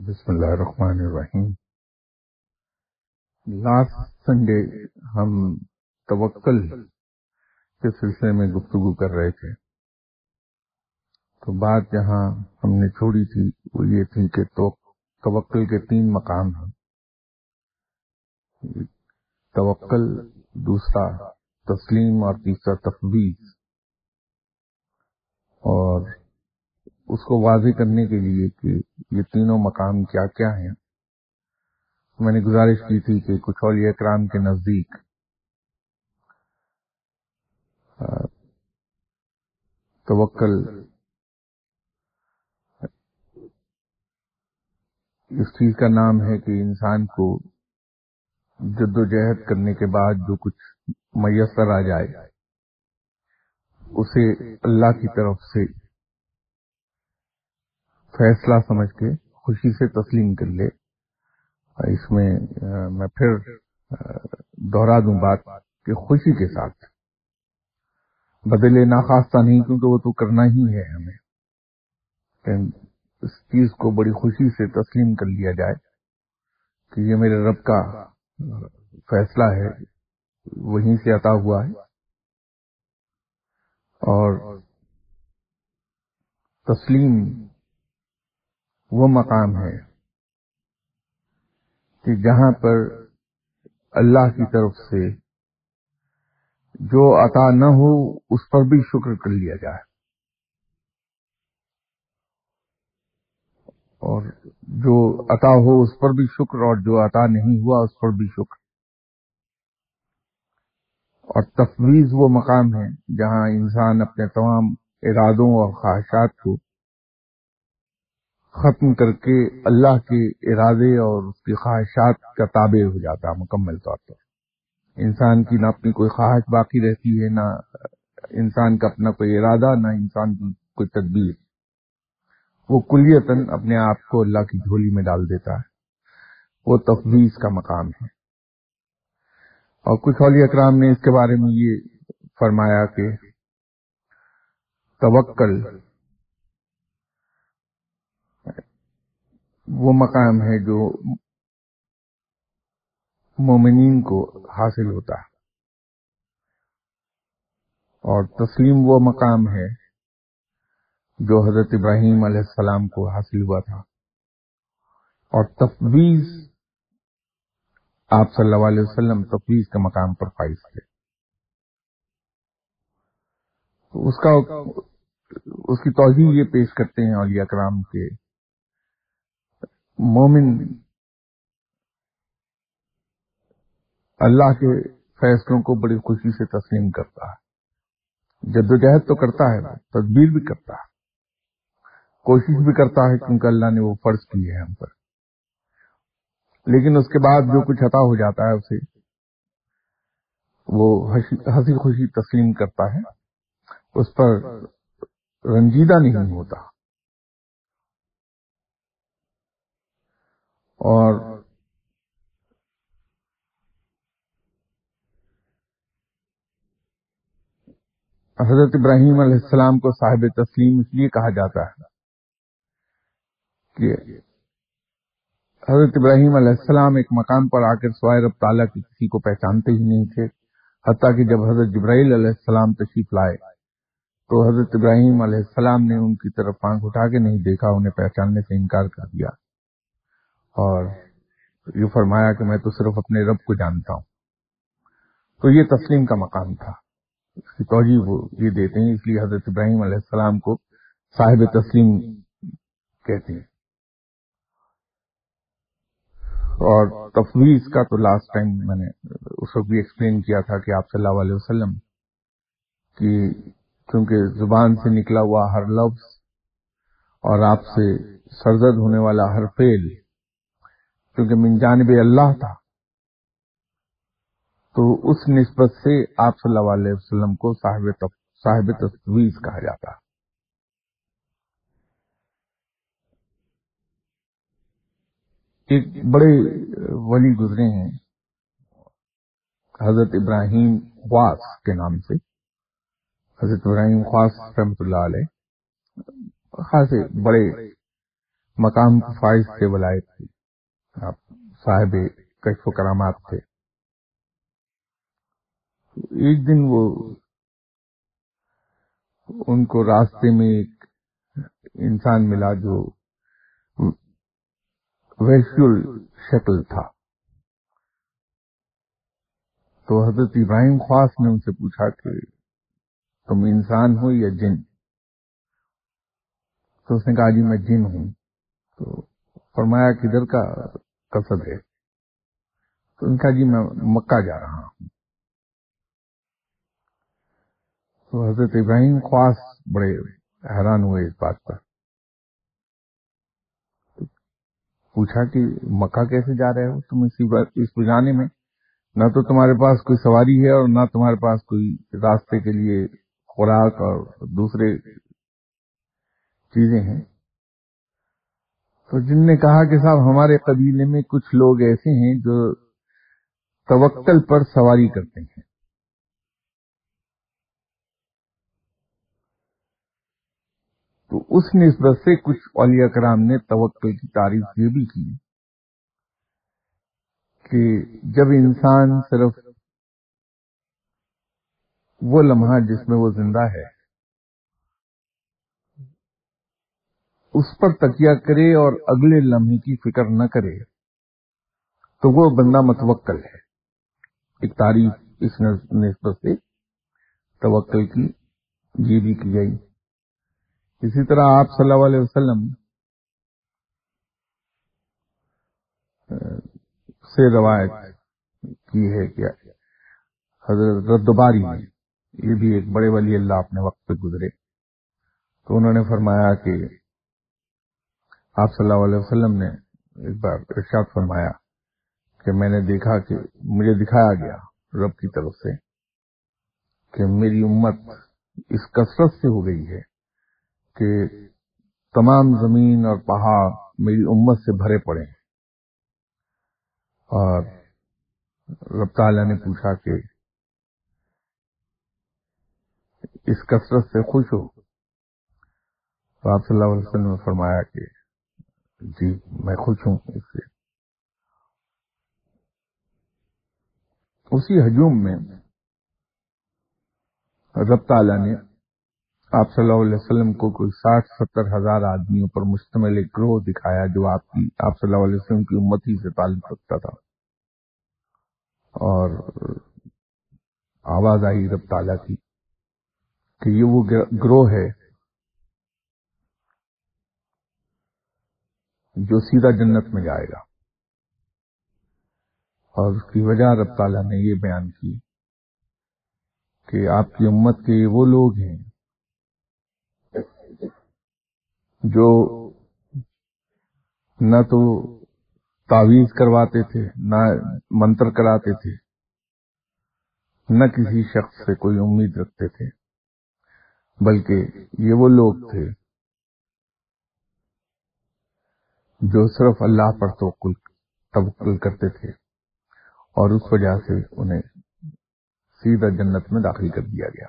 بسم اللہ الرحمن الرحیم۔ لاسٹ سنڈے ہم توکل کے سلسلے میں گفتگو کر رہے تھے۔ تو بات جہاں ہم نے چھوڑی تھی، وہ یہ تھی کہ توکل کے تین مقام ہیں۔ توکل، دوسرا تسلیم اور تیسرا تفویض۔ اور اس کو واضح کرنے کے لیے کہ یہ تینوں مقام کیا کیا ہیں۔ میں نے گزارش کی تھی کہ کچھ اولیاء اکرام کے نزدیک توکل، اس چیز کا نام ہے کہ انسان کو جد و جہد کرنے کے بعد جو کچھ میسر آ جائے، اسے اللہ کی طرف سے فیصلہ سمجھ کے خوشی سے تسلیم کر لے۔ اس میں میں پھر دوہرا دوں بات کہ خوشی کے ساتھ۔ بدلے ناخواستہ نہیں، کیونکہ وہ تو کرنا ہی ہے ہمیں۔ اس چیز کو بڑی خوشی سے تسلیم کر لیا جائے کہ یہ میرے رب کا فیصلہ ہے، وہیں سے عطا ہوا ہے۔ اور تسلیم وہ مقام ہے کہ جہاں پر اللہ کی طرف سے جو عطا نہ ہو، اس پر بھی شکر کر لیا جائے۔ اور جو عطا ہو، اس پر بھی شکر، اور جو عطا نہیں ہوا، اس پر بھی شکر۔ اور تفویض وہ مقام ہے جہاں انسان اپنے تمام ارادوں اور خواہشات کو ختم کر کے اللہ کے ارادے اور اس کی خواہشات کا تابع ہو جاتا ہے مکمل طور پر۔ انسان کی نہ اپنی کوئی خواہش باقی رہتی ہے، نہ انسان کا اپنا کوئی ارادہ، نہ انسان کی کوئی تدبیر۔ وہ کلیتاً اپنے آپ کو اللہ کی جھولی میں ڈال دیتا ہے۔ وہ تفویض کا مقام ہے۔ اور کچھ اولی اکرام نے اس کے بارے میں یہ فرمایا کہ توکل وہ مقام ہے جو مومنین کو حاصل ہوتا ہے۔ اور تسلیم وہ مقام ہے جو حضرت ابراہیم علیہ السلام کو حاصل ہوا تھا۔ اور تفویض آپ صلی اللہ علیہ وسلم تفویض کے مقام پر فائز تھے۔ اس کا اس کی توجہ یہ پیش کرتے ہیں اولیاء کرام کے مومن اللہ کے فیصلوں کو بڑی خوشی سے تسلیم کرتا ہے۔ جد و جہد تو کرتا ہے، تدبیر بھی کرتا ہے۔ کوشش بھی کرتا ہے کیونکہ اللہ نے وہ فرض کی ہے ہم پر۔ لیکن اس کے بعد جو کچھ عطا ہو جاتا ہے، اسے وہ ہنسی خوشی تسلیم کرتا ہے۔ اس پر رنجیدہ نہیں ہوتا۔ اور حضرت ابراہیم علیہ السلام کو صاحب تسلیم اس لیے کہا جاتا ہے کہ حضرت ابراہیم علیہ السلام ایک مقام پر آ کر سوائے رب تعالیٰ کی کسی کو پہچانتے ہی نہیں تھے، حتیٰ کہ جب حضرت جبرائیل علیہ السلام تشریف لائے تو حضرت ابراہیم علیہ السلام نے ان کی طرف آنکھ اٹھا کے نہیں دیکھا، انہیں پہچاننے سے انکار کر دیا۔ اور یہ فرمایا کہ میں تو صرف اپنے رب کو جانتا ہوں۔ تو یہ تسلیم کا مقام تھا۔ اس کی توجہ وہ یہ دیتے ہیں، اس لیے حضرت ابراہیم علیہ السلام کو صاحب تسلیم کہتے ہیں۔ اور تفویض کا تو لاسٹ ٹائم میں نے اس وقت بھی ایکسپلین کیا تھا کہ آپ صلی اللہ علیہ وسلم کی کیونکہ زبان سے نکلا ہوا ہر لفظ اور آپ سے سرزد ہونے والا ہر فیل کیونکہ من جانب اللہ تھا۔ تو اس نسبت سے آپ صلی اللہ علیہ وسلم کو صاحب صاحب تصویز کہا جاتا۔ ایک بڑے ولی گزرے ہیں، حضرت ابراہیم خواص کے نام سے۔ حضرت ابراہیم خواص رحمت اللہ علیہ، خاصے بڑے مقام فائز سے ولایت تھی آپ صاحب کشف و کرامات تھے۔ ایک دن وہ ان کو راستے میں ایک انسان ملا جو ویشول شکل تھا۔ تو حضرت ابراہیم خواص نے ان سے پوچھا کہ تم انسان ہو یا جن؟ تو اس نے کہا جی میں جن ہوں۔ تو فرمایا، کدھر کا قصد ہے۔ تو ان کا جی میں مکہ جا رہا ہوں۔ تو حضرت ابراہیم خواص بڑے حیران ہوئے اس بات پر۔ پوچھا کہ مکہ کیسے جا رہے ہو؟ تم اسی اس بجانے میں نہ تو تمہارے پاس کوئی سواری ہے اور نہ تمہارے پاس کوئی راستے کے لیے خوراک اور دوسرے چیزیں ہیں۔ تو جن نے کہا کہ صاحب، ہمارے قبیلے میں کچھ لوگ ایسے ہیں جو توکل پر سواری کرتے ہیں۔ تو اس نسبت سے کچھ اولیاء کرام نے توقع کی تعریف یہ بھی کی کہ جب انسان صرف وہ لمحہ جس میں وہ زندہ ہے اس پر تکیہ کرے اور اگلے لمحے کی فکر نہ کرے، تو وہ بندہ متوکل ہے۔ ایک تعریف اس نسبت سے توکل کی، یہ بھی کی گئی۔ اسی طرح آپ صلی اللہ علیہ وسلم سے روایت کی ہے کہ حضرت ردباری میں یہ بھی ایک بڑے ولی اللہ اپنے وقت پہ گزرے۔ تو انہوں نے فرمایا کہ آپ صلی اللہ علیہ وسلم نے ایک بار ارشاد فرمایا کہ میں نے دیکھا کہ مجھے دکھایا گیا رب کی طرف سے کہ میری امت اس کثرت سے ہو گئی ہے کہ تمام زمین اور پہاڑ میری امت سے بھرے پڑے ہیں۔ اور رب تعالیٰ نے پوچھا کہ اس کثرت سے خوش ہو؟ تو آپ صلی اللہ علیہ وسلم نے فرمایا کہ جی میں خوش ہوں اس سے۔ اسی ہجوم میں رب تعالیٰ نے آپ صلی اللہ علیہ وسلم کو کوئی ساٹھ ستر ہزار آدمیوں پر مشتمل ایک گروہ دکھایا جو آپ کی، آپ صلی اللہ علیہ وسلم کی امتی سے تعلق رکھتا تھا۔ اور آواز آئی رب تعالیٰ کی کہ یہ وہ گروہ ہے جو سیدھا جنت میں جائے گا۔ اور اس کی وجہ رب تعالیٰ نے یہ بیان کی کہ آپ کی امت کے وہ لوگ ہیں جو نہ تو تعویذ کرواتے تھے، نہ منتر کراتے تھے، نہ کسی شخص سے کوئی امید رکھتے تھے، بلکہ یہ وہ لوگ تھے جو صرف اللہ پر توکل توکل کرتے تھے اور اس وجہ سے انہیں سیدھا جنت میں داخل کر دیا گیا۔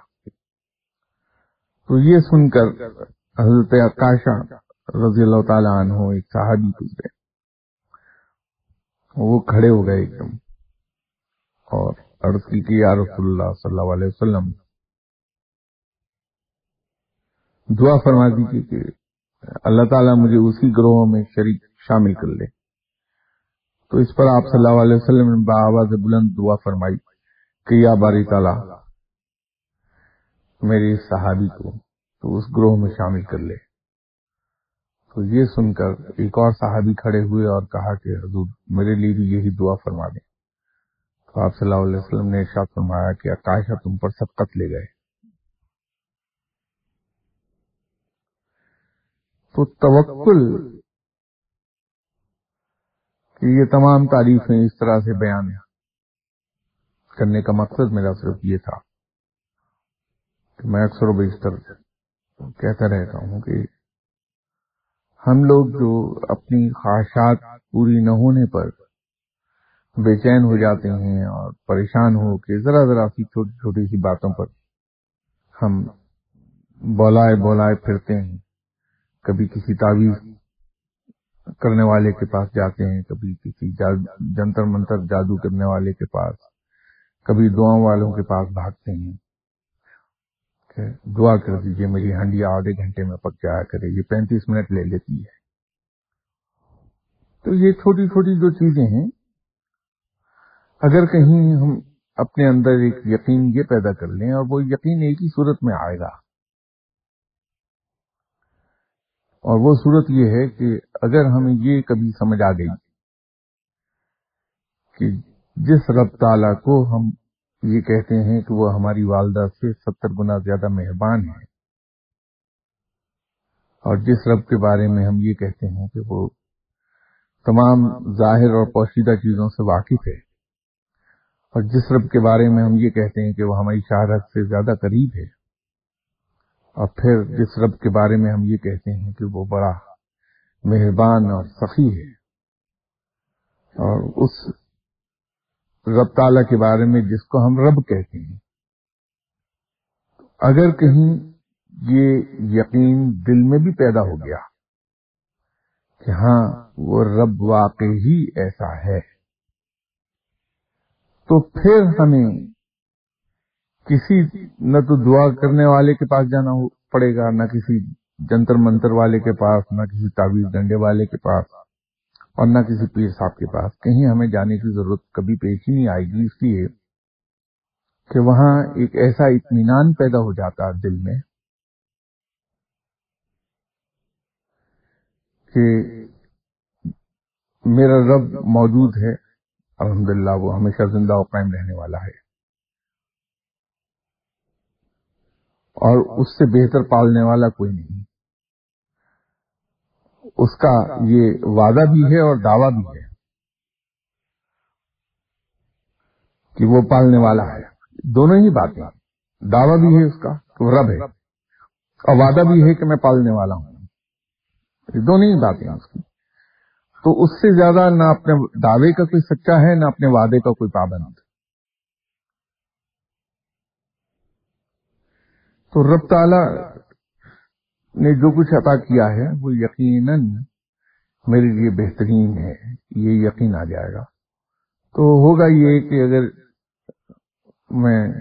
تو یہ سن کر حضرت عکاشا رضی اللہ تعالی عنہ ایک صحابی گزرے۔ وہ کھڑے ہو گئے ایک دم اور عرض کی کہ یا رسول اللہ صلی اللہ علیہ وسلم، دعا فرما دیجیے کہ اللہ تعالیٰ مجھے اسی گروہ میں شریک شامل کر لے۔ تو اس پر آپ صلی اللہ علیہ وسلم نے بآواز بلند دعا فرمائی کہ یا باری تعالیٰ، میرے صحابی کو تو اس گروہ میں شامل کر لے۔ تو یہ سن کر ایک اور صحابی کھڑے ہوئے اور کہا کہ حضور، میرے لیے بھی یہی دعا فرما دیں۔ تو آپ صلی اللہ علیہ وسلم نے ارشاد فرمایا کہ عکاشہ تم پر سبقت لے گئے۔ تو توکل کہ یہ تمام تعریفیں اس طرح سے بیان کرنے کا مقصد میرا صرف یہ تھا کہ میں اکثر و بیشتر کہتا رہتا ہوں کہ ہم لوگ جو اپنی خواہشات پوری نہ ہونے پر بے چین ہو جاتے ہیں اور پریشان ہو کے ذرا ذرا سی چھوٹی چھوٹی سی باتوں پر ہم بولائے بولائے پھرتے ہیں۔ کبھی کسی تعویذ کرنے والے کے پاس جاتے ہیں، کبھی کسی جنتر منتر جادو کرنے والے کے پاس، کبھی دعاؤں والوں کے پاس بھاگتے ہیں۔ کہ دعا کر دیجیے میری ہنڈیا آدھے گھنٹے میں پک جایا کرے، یہ پینتیس منٹ لے لیتی ہے۔ تو یہ چھوٹی چھوٹی جو چیزیں ہیں، اگر کہیں ہم اپنے اندر ایک یقین یہ پیدا کر لیں اور وہ یقین ایک ہی صورت میں آئے گا۔ اور وہ صورت یہ ہے کہ اگر ہمیں یہ کبھی سمجھ آ گئی کہ جس رب تعالی کو ہم یہ کہتے ہیں کہ وہ ہماری والدہ سے ستر گنا زیادہ مہربان ہے، اور جس رب کے بارے میں ہم یہ کہتے ہیں کہ وہ تمام ظاہر اور پوشیدہ چیزوں سے واقف ہے، اور جس رب کے بارے میں ہم یہ کہتے ہیں کہ وہ ہماری شہرت سے زیادہ قریب ہے۔ اور پھر جس رب کے بارے میں ہم یہ کہتے ہیں کہ وہ بڑا مہربان اور سخی ہے اور اس رب تعالی کے بارے میں جس کو ہم رب کہتے ہیں، اگر کہیں یہ یقین دل میں بھی پیدا ہو گیا کہ ہاں وہ رب واقع ہی ایسا ہے، تو پھر ہمیں کسی نہ تو دعا کرنے والے کے پاس جانا پڑے گا، نہ کسی جنتر منتر والے کے پاس، نہ کسی تعویذ ڈنڈے والے کے پاس، اور نہ کسی پیر صاحب کے پاس۔ کہیں ہمیں جانے کی ضرورت کبھی پیش ہی نہیں آئے گی۔ اس لیے کہ وہاں ایک ایسا اطمینان پیدا ہو جاتا ہے دل میں کہ میرا رب موجود ہے۔ الحمدللہ، وہ ہمیشہ زندہ و قائم رہنے والا ہے۔ اور اس سے بہتر پالنے والا کوئی نہیں اس کا یہ وعدہ بھی ہے اور دعویٰ بھی ہے کہ وہ پالنے والا ہے۔ دونوں ہی باتیں دعویٰ بھی ہے اس کا وہ رب ہے۔ اور وعدہ بھی ہے کہ میں پالنے والا ہوں۔ یہ دونوں ہی باتیں اس کی۔ تو اس سے زیادہ نہ اپنے دعوے کا کوئی سچا ہے، نہ اپنے وعدے کا کوئی پابند تو رب تعالی نے جو کچھ عطا کیا ہے وہ یقیناً میرے لیے بہترین ہے یہ یقین آ جائے گا۔ تو ہوگا یہ کہ اگر میں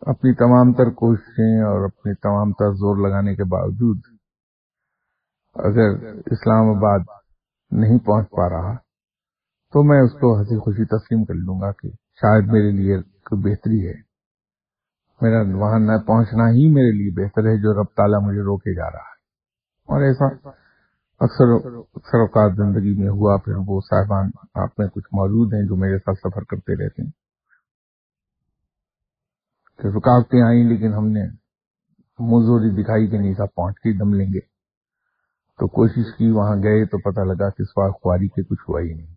اپنی تمام تر کوششیں اور اپنی تمام تر زور لگانے کے باوجود اگر اسلام آباد نہیں پہنچ پا رہا تو میں اس کو ہنسی خوشی تسلیم کر لوں گا کہ شاید میرے لیے کوئی بہتری ہے۔ میرا وہاں نہ پہنچنا ہی میرے لیے بہتر ہے، جو رب تعالیٰ مجھے روکے جا رہا ہے۔ اور ایسا اکثر اکثر اوقات زندگی میں ہوا، پھر وہ صاحبان آپ میں کچھ موجود ہیں جو میرے ساتھ سفر کرتے رہتے ہیں۔ کہ رکاوٹیں آئیں، لیکن ہم نے مزوری دکھائی کہ نہیں، صاحب پہنچ کے دم لیں گے۔ تو کوشش کی، وہاں گئے تو پتہ لگا کہ سوا خواری کے کچھ ہوا ہی نہیں۔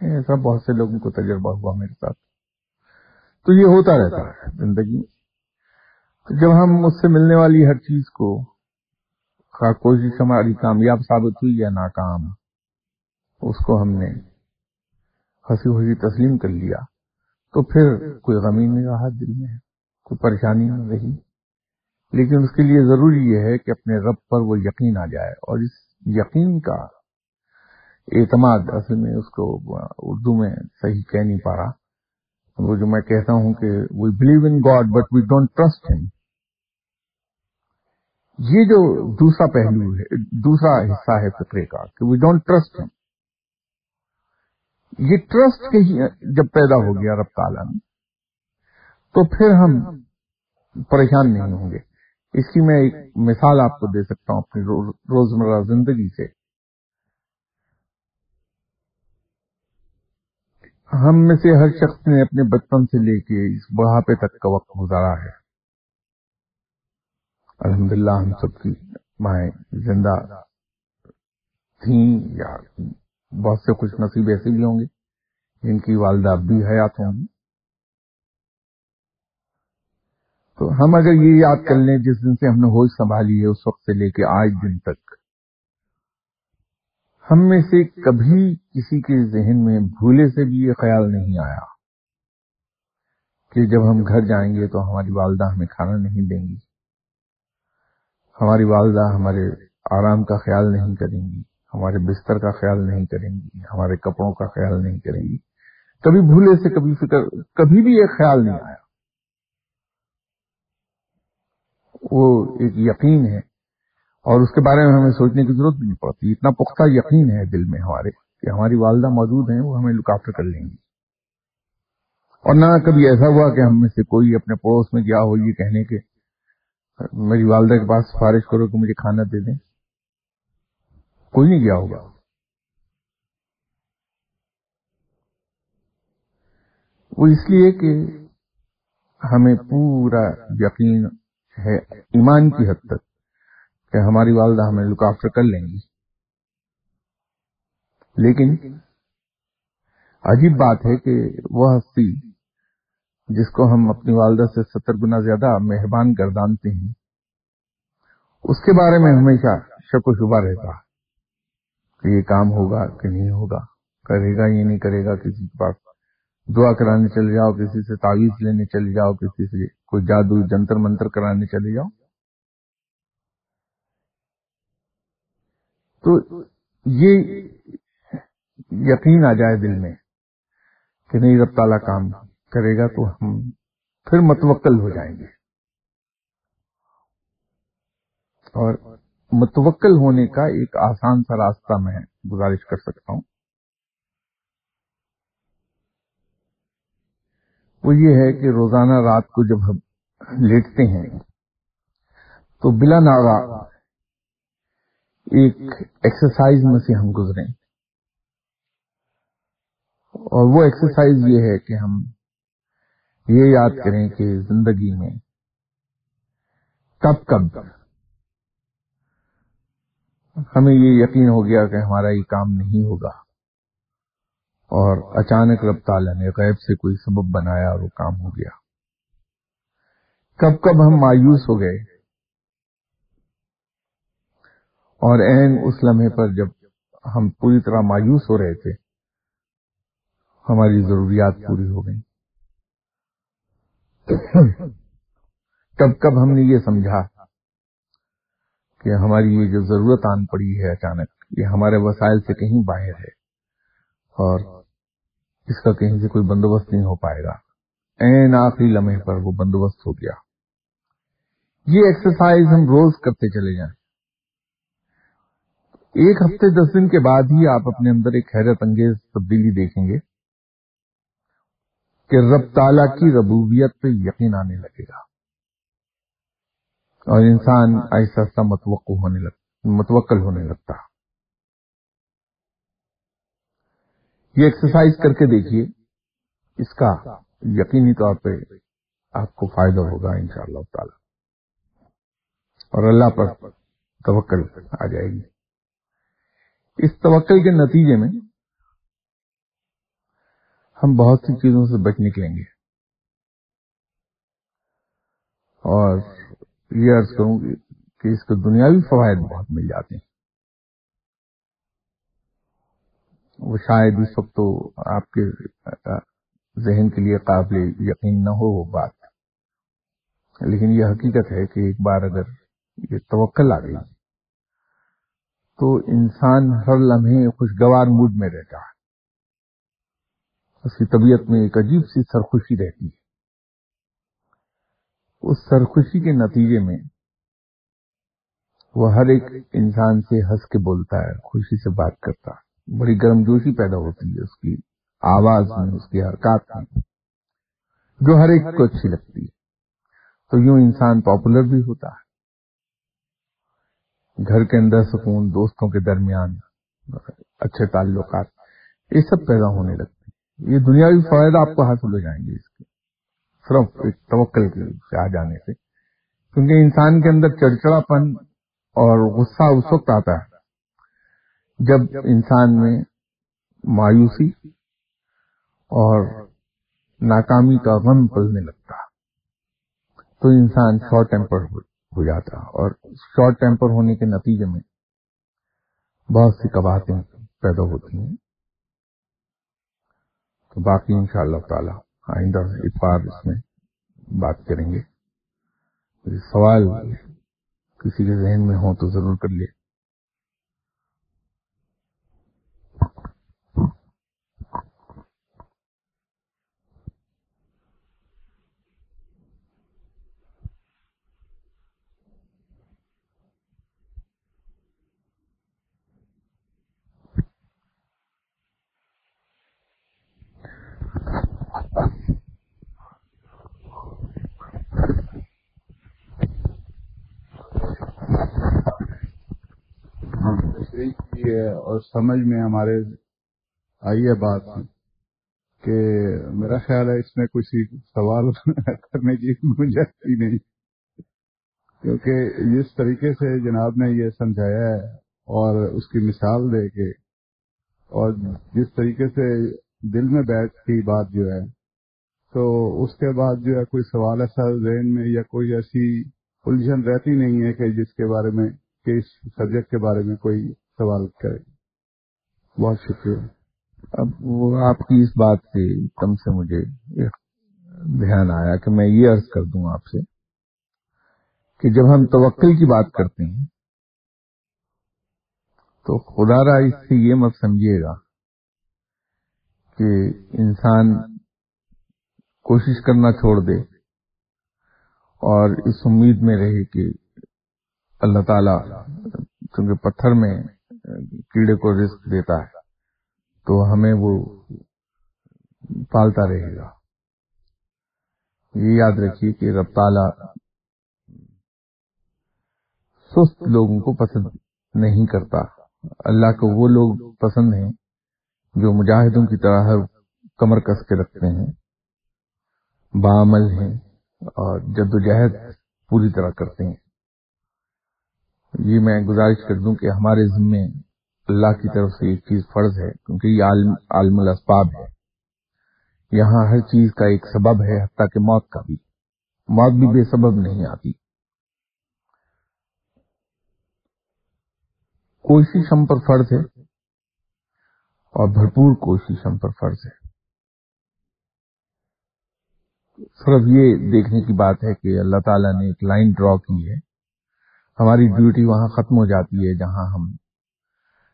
ایسا بہت سے لوگوں کو تجربہ ہوا میرے ساتھ۔ تو یہ ہوتا رہتا ہے زندگی جب ہم اس سے ملنے والی ہر چیز کو کوشش ہماری کامیاب ثابت ہوئی یا ناکام، اس کو ہم نے ہنسی ہوئی تسلیم کر لیا، تو پھر کوئی غمی نہیں رہا دل میں، کوئی پریشانی نہیں رہی۔ لیکن اس کے لیے ضروری یہ ہے کہ اپنے رب پر وہ یقین آ جائے اور اس یقین کا اعتماد اصل میں اس کو اردو میں صحیح کہہ نہیں پا رہا۔ وہ جو میں کہتا ہوں کہ we believe in God but we don't trust ہم یہ جو دوسرا پہلو ہے، دوسرا حصہ ہے فکرے کا، کہ وی ڈونٹ ٹرسٹ ہم یہ ٹرسٹ کے ہی جب پیدا ہو گیا رب تعالیٰ میں تو پھر ہم پریشان نہیں ہوں گے۔ اس کی میں ایک مثال آپ کو دے سکتا ہوں اپنی روزمرہ زندگی سے۔ ہم میں سے ہر شخص نے اپنے بچپن سے لے کے اس بڑھاپے تک کا وقت گزارا ہے۔ الحمدللہ ہم سب کی مائیں زندہ تھیں یا بہت سے خوش نصیب ایسے بھی ہوں گے جن کی والدہ بھی حیات ہوں گی تو ہم اگر یہ یاد کر لیں جس دن سے ہم نے ہوش سنبھالی ہے، اس وقت سے لے کے آج دن تک ہم میں سے کبھی کسی کے ذہن میں بھولے سے بھی یہ خیال نہیں آیا کہ جب ہم گھر جائیں گے تو ہماری والدہ ہمیں کھانا نہیں دیں گی۔ ہماری والدہ ہمارے آرام کا خیال نہیں کریں گی، ہمارے بستر کا خیال نہیں کریں گی، ہمارے کپڑوں کا خیال نہیں کریں گی۔ کبھی بھولے سے کبھی فکر، کبھی بھی ایک خیال نہیں آیا۔ وہ ایک یقین ہے اور اس کے بارے میں ہمیں سوچنے کی ضرورت بھی نہیں پڑتی۔ اتنا پختہ یقین ہے دل میں ہمارے کہ ہماری والدہ موجود ہیں، وہ ہمیں لکافر کر لیں گی۔ اور نہ کبھی ایسا ہوا کہ ہم میں سے کوئی اپنے پڑوس میں گیا ہو یہ کہنے کے، میری والدہ کے پاس سفارش کرو کہ مجھے کھانا دے دیں۔ کوئی نہیں گیا ہوگا۔ وہ اس لیے کہ ہمیں پورا یقین ہے ایمان کی حد تک۔ کہ ہماری والدہ ہمیں لک آفٹر کر لیں گی۔ لیکن عجیب بات ہے کہ وہ ہستی جس کو ہم اپنی والدہ سے ستر گنا زیادہ مہربان گردانتے ہیں، اس کے بارے میں ہمیشہ شک و شبہ رہتا کہ یہ کام ہوگا کہ نہیں ہوگا، کرے گا یہ نہیں کرے گا، کسی کے پاس دعا کرانے چلے جاؤ، کسی سے تعویذ لینے چلے جاؤ، کسی سے کوئی جادو جنتر منتر کرانے چلے جاؤ۔ تو یہ یقین آ جائے دل میں کہ نہیں، رب تعالیٰ کام کرے گا تو ہم پھر متوکل ہو جائیں گے۔ اور متوکل ہونے کا ایک آسان سا راستہ میں گزارش کر سکتا ہوں۔ وہ یہ ہے کہ روزانہ رات کو جب ہم لیٹتے ہیں تو بلا ناغا ایک ایکسرسائز میں سے ہم گزریں۔ اور وہ ایکسرسائز یہ ہے کہ ہم یہ یاد کریں کہ زندگی میں کب کب ہمیں یہ یقین ہو گیا کہ ہمارا یہ کام نہیں ہوگا اور اچانک رب تعالیٰ نے غیب سے کوئی سبب بنایا اور وہ کام ہو گیا۔ کب کب ہم مایوس ہو گئے اور این اس لمحے پر جب ہم پوری طرح مایوس ہو رہے تھے، ہماری ضروریات پوری ہو گئی کب کب ہم نے یہ سمجھا کہ ہماری یہ جو ضرورت آن پڑی ہے اچانک، یہ ہمارے وسائل سے کہیں باہر ہے اور اس کا کہیں سے کوئی بندوبست نہیں ہو پائے گا۔ این آخری لمحے پر وہ بندوبست ہو گیا۔ یہ ایکسرسائز ہم روز کرتے چلے جائیں۔ ایک ہفتے دس دن کے بعد ہی آپ اپنے اندر ایک حیرت انگیز تبدیلی دیکھیں گے کہ رب تعالی کی ربوبیت پہ یقین آنے لگے گا اور انسان ایسا ایسا متوقع ہونے لگ، متوکل ہونے لگتا یہ ایکسرسائز کر کے دیکھیے، اس کا یقینی طور پہ آپ کو فائدہ ہوگا ان شاء اللہ تعالی۔ اور اللہ پر توکل آ جائے گی۔ اس توکل کے نتیجے میں ہم بہت سی چیزوں سے بچ نکلیں گے۔ اور یہ عرض کروں گی کہ اس کے دنیاوی فوائد بہت مل جاتے ہیں۔ وہ شاید اس وقت تو آپ کے ذہن کے لیے قابل یقین نہ ہو وہ بات۔ لیکن یہ حقیقت ہے کہ ایک بار اگر یہ توکل آ گئی تو انسان ہر لمحے خوشگوار موڈ میں رہتا ہے۔ اس کی طبیعت میں ایک عجیب سی سرخوشی رہتی ہے۔ اس سرخوشی کے نتیجے میں وہ ہر ایک انسان سے ہنس کے بولتا ہے، خوشی سے بات کرتا ہے۔ بڑی گرم جوشی پیدا ہوتی ہے اس کی آواز میں، اس کی حرکات میں، جو ہر ایک کو اچھی لگتی ہے۔ تو یوں انسان پاپولر بھی ہوتا ہے۔ گھر کے اندر سکون دوستوں کے درمیان اچھے تعلقات، یہ سب پیدا ہونے لگتے یہ دنیاوی فوائد آپ کو حاصل ہو جائیں گے اس کے۔ صرف ایک توکل سے آ جانے سے۔ کیونکہ انسان کے اندر چڑچڑا پن اور غصہ اس وقت آتا ہے جب انسان میں مایوسی اور ناکامی کا غم پلنے لگتا تو انسان شارٹ ٹیمپر ہو ہو جاتا اور شارٹ ٹیمپر ہونے کے نتیجے میں بہت سی کباہتیں پیدا ہوتی ہیں۔ تو باقی ان شاء اللہ تعالی آئندہ اتوار اس میں بات کریں گے۔ سوال کسی کے ذہن میں ہو تو ضرور کر لے۔ تشریح کی ہے اور سمجھ میں ہمارے آئی ہے بات کہ میرا خیال ہے اس میں کسی سوال کرنے کی گنجائش ہی نہیں۔ کیونکہ جس طریقے سے جناب نے یہ سمجھایا ہے اور اس کی مثال دے کے اور جس طریقے سے دل میں بیٹھ کی بات جو ہے، تو اس کے بعد جو ہے کوئی سوال ایسا ذہن میں یا کوئی ایسی الجھن رہتی نہیں ہے کہ جس کے بارے میں، کہ اس سبجیکٹ کے بارے میں کوئی سوال کرے۔ بہت شکریہ۔ اب وہ آپ کی اس بات سے کم سے مجھے دھیان آیا کہ میں یہ عرض کر دوں آپ سے کہ جب ہم توکل کی بات کرتے ہیں، تو خدا را اس سے یہ مت سمجھیے گا کہ انسان کوشش کرنا چھوڑ دے۔ اور اس امید میں رہے کہ اللہ تعالی کیونکہ پتھر میں کیڑے کو رزق دیتا ہے، تو ہمیں وہ پالتا رہے گا۔ یہ یاد رکھیے کہ رب تعالی سست لوگوں کو پسند نہیں کرتا۔ اللہ کو وہ لوگ پسند ہیں جو مجاہدوں کی طرح کمر کس کے رکھتے ہیں بعمل ہیں۔ جد و جہد پوری طرح کرتے ہیں۔ یہ میں گزارش کر دوں کہ ہمارے ذمے اللہ کی طرف سے ایک چیز فرض ہے، کیونکہ یہ عالم الاسباب ہے۔ یہاں ہر چیز کا ایک سبب ہے، حتیٰ کہ موت کا بھی۔ موت بھی بے سبب نہیں آتی۔ کوشش ہم پر فرض ہے اور بھرپور کوشش ہم پر فرض ہے۔ صرف یہ دیکھنے کی بات ہے کہ اللہ تعالیٰ نے ایک لائن ڈرا کی ہے۔ ہماری ڈیوٹی وہاں ختم ہو جاتی ہے جہاں ہم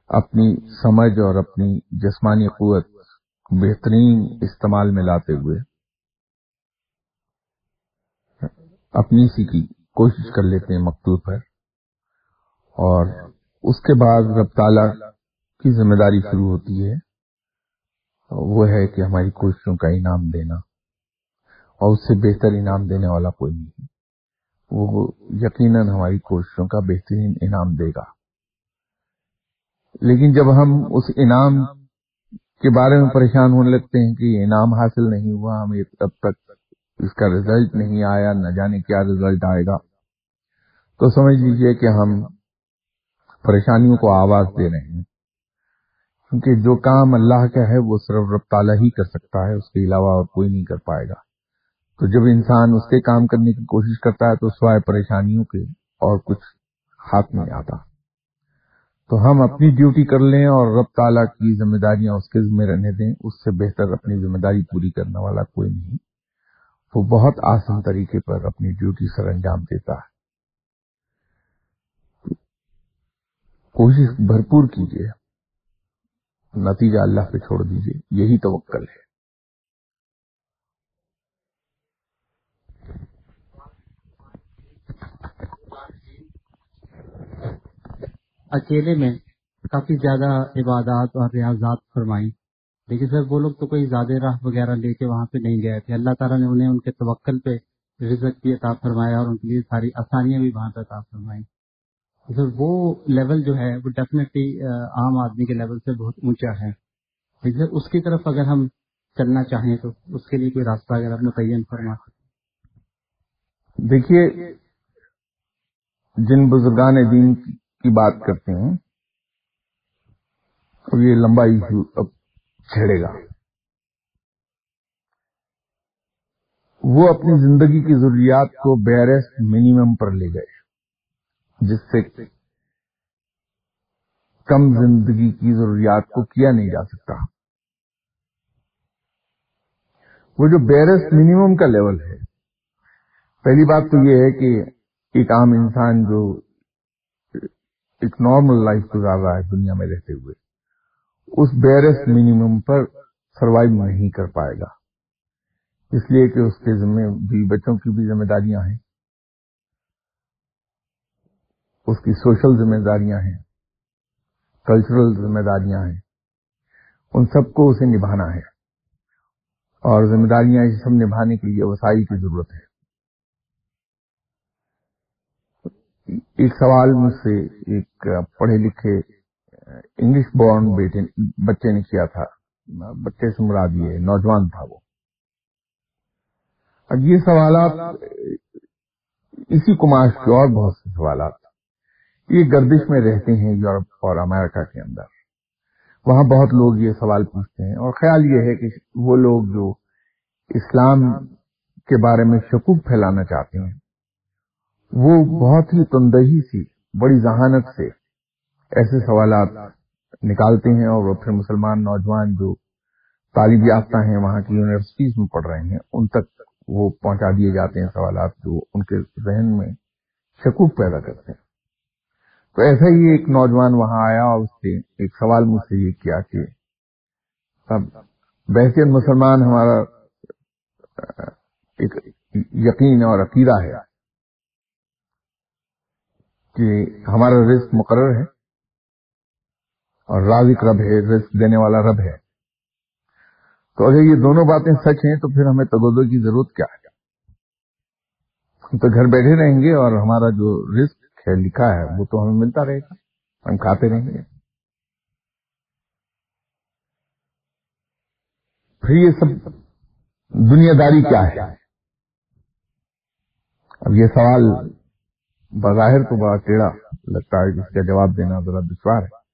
اپنی سمجھ اور اپنی جسمانی قوت بہترین استعمال میں لاتے ہوئے اپنی سی کی کوشش کر لیتے ہیں مکتوب پر۔ اور اس کے بعد رب تعالی کی ذمہ داری شروع ہوتی ہے۔ وہ ہے کہ ہماری کوششوں کا انعام دینا۔ اور اس سے بہتر انعام دینے والا کوئی نہیں وہ یقیناً ہماری کوششوں کا بہترین انعام دے گا۔ لیکن جب ہم اس انعام کے بارے میں پریشان ہونے لگتے ہیں کہ انعام حاصل نہیں ہوا، ہمیں اب تک اس کا رزلٹ نہیں آیا، نہ جانے کیا رزلٹ آئے گا، تو سمجھ لیجیے کہ ہم پریشانیوں کو آواز دے رہے ہیں۔ کیونکہ جو کام اللہ کا ہے، وہ صرف رب تعالیٰ ہی کر سکتا ہے، اس کے علاوہ اور کوئی نہیں کر پائے گا۔ تو جب انسان اس کے کام کرنے کی کوشش کرتا ہے تو سوائے پریشانیوں کے اور کچھ ہاتھ نہیں آتا۔ تو ہم اپنی ڈیوٹی کر لیں اور رب تعالیٰ کی ذمہ داریاں اس کے ذمہ رہنے دیں، اس سے بہتر اپنی ذمہ داری پوری کرنے والا کوئی نہیں۔ وہ بہت آسان طریقے پر اپنی ڈیوٹی سر انجام دیتا ہے۔ کوشش بھرپور کیجیے نتیجہ اللہ پہ چھوڑ دیجیے یہی توکل ہے۔ اکیلے میں کافی زیادہ عبادات اور ریاضات فرمائی لیکن سر، وہ لوگ تو کوئی زیادہ راہ وغیرہ لے کے وہاں پہ نہیں گئے تھے۔ اللہ تعالیٰ نے انہیں ان کے توکل پہ رزق بھی عطا فرمایا اور ان کے لیے ساری آسانیاں بھی وہاں پہ عطا فرمائی سر، وہ لیول جو ہے، وہ ڈیفینیٹلی عام آدمی کے لیول سے بہت اونچا ہے۔ سر، اس کی طرف اگر ہم چلنا چاہیں تو اس کے لیے کوئی راستہ اگر آپ متعین فرما سکتے دیکھیے، جن بزرگان دین کی بات کرتے ہیں اور یہ لمبا ایشو اب چھیڑے گا۔ وہ اپنی زندگی کی ضروریات کو بیرس منیمم پر لے گئے، جس سے کم زندگی کی ضروریات کو کیا نہیں جا سکتا۔ وہ جو بیرس منیمم کا لیول ہے، پہلی بات تو یہ ہے کہ ایک عام انسان جو ایک نارمل لائف گزار رہا ہے دنیا میں رہتے ہوئے، اس بیرس منیمم پر سروائو نہیں کر پائے گا۔ اس لیے کہ اس کے ذمہ بھی، بچوں کی بھی ذمہ داریاں ہیں۔ اس کی سوشل ذمہ داریاں ہیں۔ کلچرل ذمہ داریاں ہیں۔ ان سب کو اسے نبھانا ہے۔ اور ذمہ داریاں یہ سب نبھانے کے لیے وسائی کی ضرورت ہے۔ ایک سوال مجھ سے ایک پڑھے لکھے انگلش بورن بیٹے بچے نے کیا تھا۔ بچے سے مراد یہ نوجوان تھا وہ۔ اب یہ سوالات اسی کماش کے اور بہت سے سوالات یہ گردش میں رہتے ہیں یورپ اور امریکہ کے اندر۔ وہاں بہت لوگ یہ سوال پوچھتے ہیں اور خیال یہ ہے کہ وہ لوگ جو اسلام کے بارے میں شکوک پھیلانا چاہتے ہیں وہ بہت ہی تندہی سی، بڑی ذہانت سے ایسے سوالات نکالتے ہیں اور وہ پھر مسلمان نوجوان جو تعلیم یافتہ ہیں وہاں کی یونیورسٹیز میں پڑھ رہے ہیں، ان تک وہ پہنچا دیے جاتے ہیں سوالات جو ان کے ذہن میں شکوک پیدا کرتے ہیں۔ تو ایسا ہی ایک نوجوان وہاں آیا اور اس نے ایک سوال مجھ سے یہ کیا کہ بحثیت مسلمان ہمارا ایک یقین اور عقیدہ ہے۔ کہ ہمارا رزق مقرر ہے اور رازق رب ہے، رزق دینے والا رب ہے۔ تو اگر یہ دونوں باتیں سچ ہیں، تو پھر ہمیں تگودوں کی ضرورت کیا ہے؟ ہم تو گھر بیٹھے رہیں گے اور ہمارا جو رسک ہے، لکھا ہے، وہ تو ہمیں ملتا رہے گا۔ ہم کھاتے رہیں گے۔ پھر یہ سب دنیا داری کیا ہے؟ اب یہ سوال بظاہر تو بڑا ٹیڑھا لگتا ہے جس کا جواب دینا ذرا دشوار ہے۔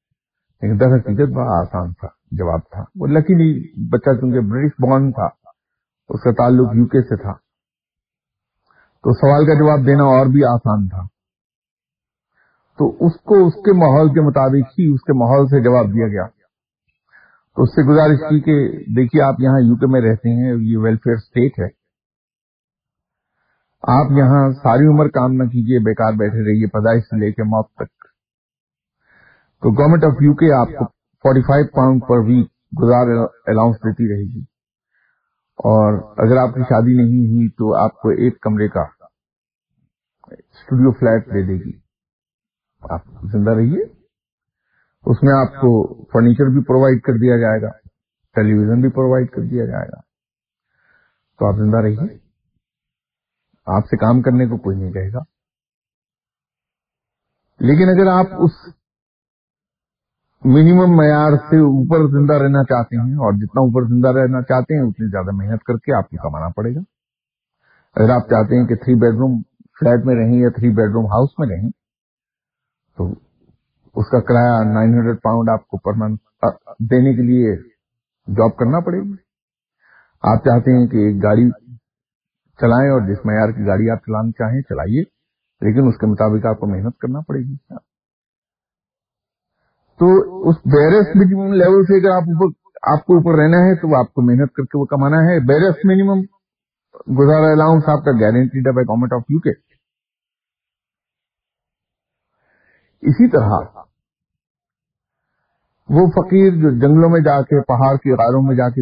لیکن در حقیقت بڑا آسان تھا، جواب تھا۔ وہ لکیلی بچہ چونکہ برٹش بورن تھا، اس کا تعلق یو کے سے تھا۔ تو سوال کا جواب دینا اور بھی آسان تھا۔ تو اس کو اس کے ماحول کے مطابق ہی اس کے ماحول سے جواب دیا گیا۔ تو اس سے گزارش کی کہ دیکھیے آپ یہاں یو کے میں رہتے ہیں، یہ ویلفیئر اسٹیٹ ہے۔ آپ یہاں ساری عمر کام نہ کیجیے بیکار بیٹھے رہیے، پیدائش سے لے کے موت تک۔ تو گورنمنٹ آف یو کے آپ کو forty five pound per week گزار الاؤنس دیتی رہے گی۔ اور اگر آپ کی شادی نہیں ہوئی تو آپ کو ایک کمرے کا اسٹوڈیو فلیٹ دے دے گی۔ آپ زندہ رہیے۔ اس میں آپ کو فرنیچر بھی پرووائڈ کر دیا جائے گا ٹیلی ویژن بھی پرووائڈ کر دیا جائے گا۔ تو آپ زندہ رہیے۔ آپ سے کام کرنے کو کوئی نہیں کہے گا۔ لیکن اگر آپ اس منیمم معیار سے اوپر زندہ رہنا چاہتے ہیں اور جتنا اوپر زندہ رہنا چاہتے ہیں، اتنی زیادہ محنت کر کے آپ کو کمانا پڑے گا۔ اگر آپ چاہتے ہیں کہ تھری بیڈ روم فلیٹ میں رہیں یا تھری بیڈ روم ہاؤس میں رہیں، تو اس کا کرایہ نائن ہنڈریڈ پاؤنڈ آپ کو پر منتھ دینے کے لیے جاب کرنا پڑے گی آپ چاہتے ہیں کہ ایک گاڑی چلائیں اور جس معیار کی گاڑی آپ چلانا چاہیں چلائیے، لیکن اس کے مطابق آپ کو محنت کرنا پڑے گی۔ تو اس بیرس منیمم لیول سے اگر آپ اوپر آپ کو اوپر رہنا ہے تو آپ کو محنت کر کے وہ کمانا ہے۔ بیرس منیمم گزارا الاؤنس آپ کا گارنٹیڈ ہے بائی گورنمنٹ آف یو کے اسی طرح وہ فقیر جو جنگلوں میں جا کے، پہاڑ کے غاروں میں جا کے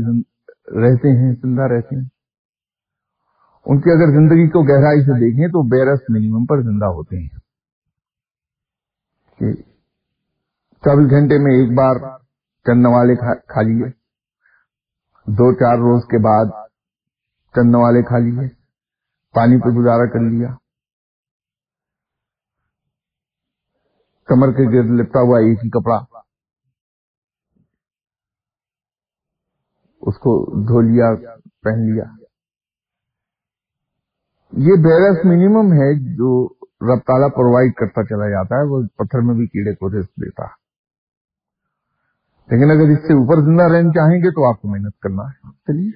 رہتے ہیں، زندہ رہتے ہیں۔ ان کی اگر زندگی کو گہرائی سے دیکھیں تو بیرس منیمم پر زندہ ہوتے ہیں۔ چوبیس گھنٹے میں ایک بار چند نوالے کھا لیے دو چار روز کے بعد چند نوالے کھا لیے پانی پہ گزارا کر لیا۔ کمر کے گرد لپٹا ہوا ایک ہی کپڑا۔ اس کو دھو لیا، پہن لیا۔ یہ بیرس منیمم ہے جو رب تعالیٰ پرووائڈ کرتا چلا جاتا ہے، وہ پتھر میں بھی کیڑے کو رسک دیتا ہے۔ لیکن اگر اس سے اوپر زندہ رہنا چاہیں گے تو آپ کو محنت کرنا ہے۔ چلیے۔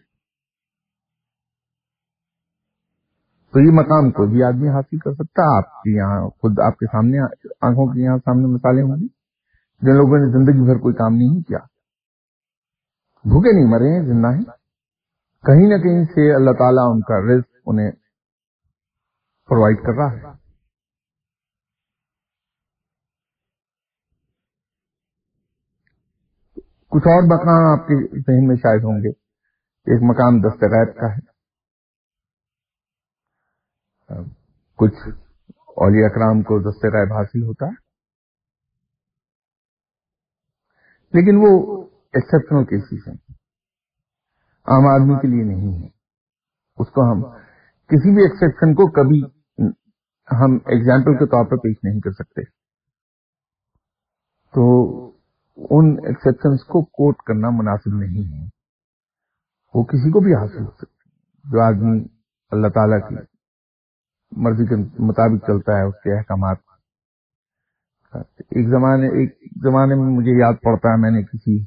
تو یہ مقام کوئی بھی آدمی حاصل کر سکتا ہے۔ آپ کی یہاں خود آپ کے سامنے، آنکھوں کے یہاں سامنے مثالیں ہوں گی۔ جن لوگوں نے زندگی بھر کوئی کام نہیں کیا۔ بھوکے نہیں مرے ہیں، زندہ ہیں۔ کہیں نہ کہیں سے اللہ تعالیٰ ان کا رزق انہیں پرووائڈ کر رہا ہے کچھ اور مقام آپ کے ذہن میں شاید ہوں گے. ایک مقام دستغیر کا ہے. کچھ اولیاء اکرام کو دستغائب حاصل ہوتا ہے. لیکن وہ ایکسپشنل کیسز ہیں. عام آدمی کے لیے نہیں ہے اس کو ہم کسی بھی ایکسپشن کو کبھی ہم ایگزامپل کے طور پر پیش نہیں کر سکتے۔ تو ان ایکسپشنس کو کوٹ کرنا مناسب نہیں ہے۔ وہ کسی کو بھی حاصل ہو سکتی جو آدمی اللہ تعالی کی مرضی کے مطابق چلتا ہے اس کے احکامات ایک زمانے ایک زمانے میں مجھے یاد پڑتا ہے میں نے کسی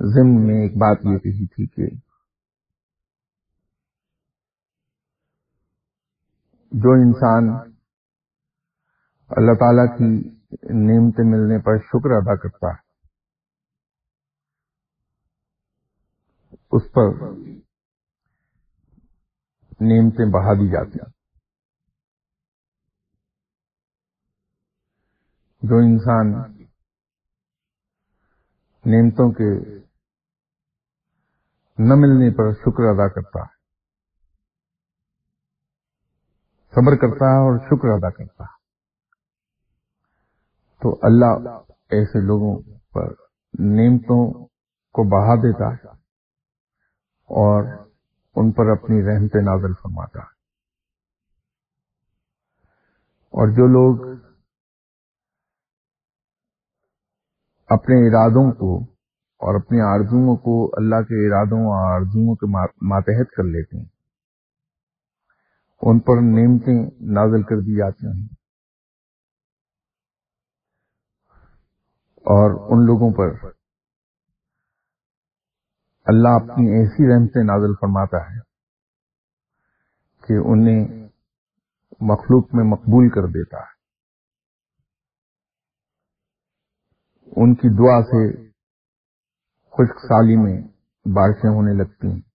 ضمن میں ایک بات یہ کہی تھی کہ جو انسان اللہ تعالی کی نعمتیں ملنے پر شکر ادا کرتا ہے، اس پر نعمتیں بڑھا دی جاتی ہیں۔ جو انسان نعمتوں کے نہ ملنے پر شکر ادا کرتا ہے صبر کرتا ہے اور شکر ادا کرتا ہے۔ تو اللہ ایسے لوگوں پر نعمتوں کو بڑھا دیتا ہے اور ان پر اپنی رحمت نازل فرماتا ہے۔ اور جو لوگ اپنے ارادوں کو اور اپنے آرزوؤں کو اللہ کے ارادوں اور آرزوؤں کے ماتحت کر لیتے ہیں ان پر نعمتیں نازل کر دی جاتی ہیں۔ اور ان لوگوں پر اللہ اپنی ایسی رحمتیں نازل فرماتا ہے کہ انہیں مخلوق میں مقبول کر دیتا ہے۔ ان کی دعا سے خشک سالی میں بارشیں ہونے لگتی ہیں۔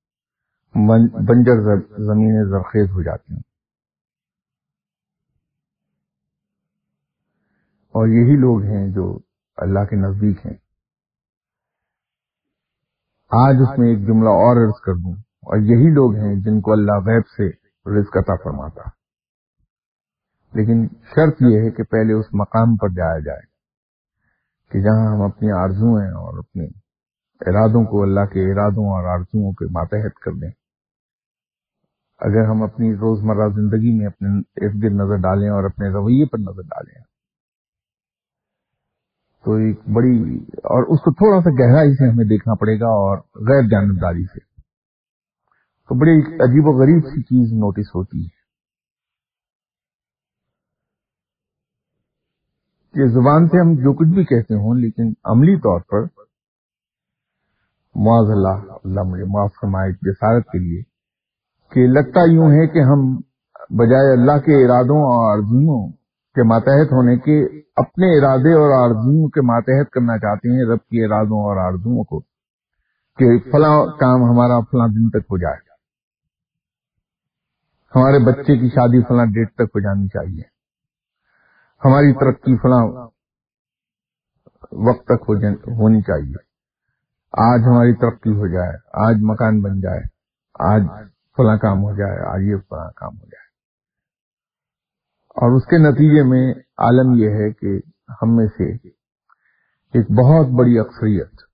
بنجر زمینیں زرخیز ہو جاتی ہیں۔ اور یہی لوگ ہیں جو اللہ کے نزدیک ہیں۔ آج اس میں ایک جملہ اور عرض کر دوں۔ اور یہی لوگ ہیں جن کو اللہ غیب سے رزق عطا فرماتا۔ لیکن شرط یہ ہے کہ پہلے اس مقام پر جایا جائے کہ جہاں ہم اپنی آرزو ہیں اور اپنے ارادوں کو اللہ کے ارادوں اور آرزوؤں کے ماتحت کر دیں۔ اگر ہم اپنی روزمرہ زندگی میں اپنے ارد گرد نظر ڈالیں اور اپنے رویے پر نظر ڈالیں، تو ایک بڑی اور اس کو تھوڑا سا گہرائی سے ہمیں دیکھنا پڑے گا اور غیر جانبداری سے۔ تو بڑی عجیب و غریب سی چیز نوٹس ہوتی ہے۔ کہ زبان سے ہم جو کچھ بھی کہتے ہوں، لیکن عملی طور پر معاذ اللہ اللہ مجھے معاف فرمائے جسارت کے لیے کہ لگتا یوں ہے کہ ہم بجائے اللہ کے ارادوں اور آرزوؤں کے ماتحت ہونے کے اپنے ارادے اور آرزوؤں کے ماتحت کرنا چاہتے ہیں، رب کے ارادوں اور آرزوؤں کو کہ فلاں کام ہمارا فلاں دن تک ہو جائے۔ ہمارے بچے کی شادی فلاں ڈیٹ تک ہو جانی چاہیے۔ ہماری ترقی فلاں وقت تک ہونی چاہیے۔ آج ہماری ترقی ہو جائے، آج مکان بن جائے، آج فلاں کام ہو جائے، آج یہ فلاں کام ہو جائے۔ اور اس کے نتیجے میں عالم یہ ہے کہ ہم میں سے ایک بہت بڑی اکثریت،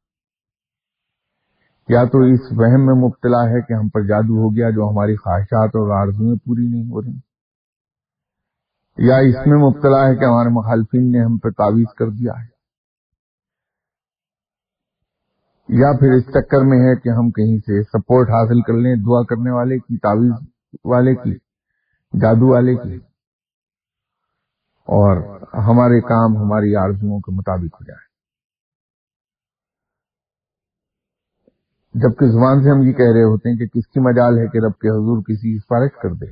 یا تو اس وہم میں مبتلا ہے کہ ہم پر جادو ہو گیا جو ہماری خواہشات اور آرزویں پوری نہیں ہو رہی، یا اس میں مبتلا ہے کہ ہمارے مخالفین نے ہم پہ تعویذ کر دیا ہے۔ یا پھر اس چکر میں ہے کہ ہم کہیں سے سپورٹ حاصل کر لیں دعا کرنے والے کی، تعویذ والے کی، جادو والے کی۔ اور ہمارے کام، ہماری آرزوؤں کے مطابق ہو جائے۔ جبکہ زبان سے ہم یہ کہہ رہے ہوتے ہیں کہ کس کی مجال ہے کہ رب کے حضور کسی سفارش کر دے۔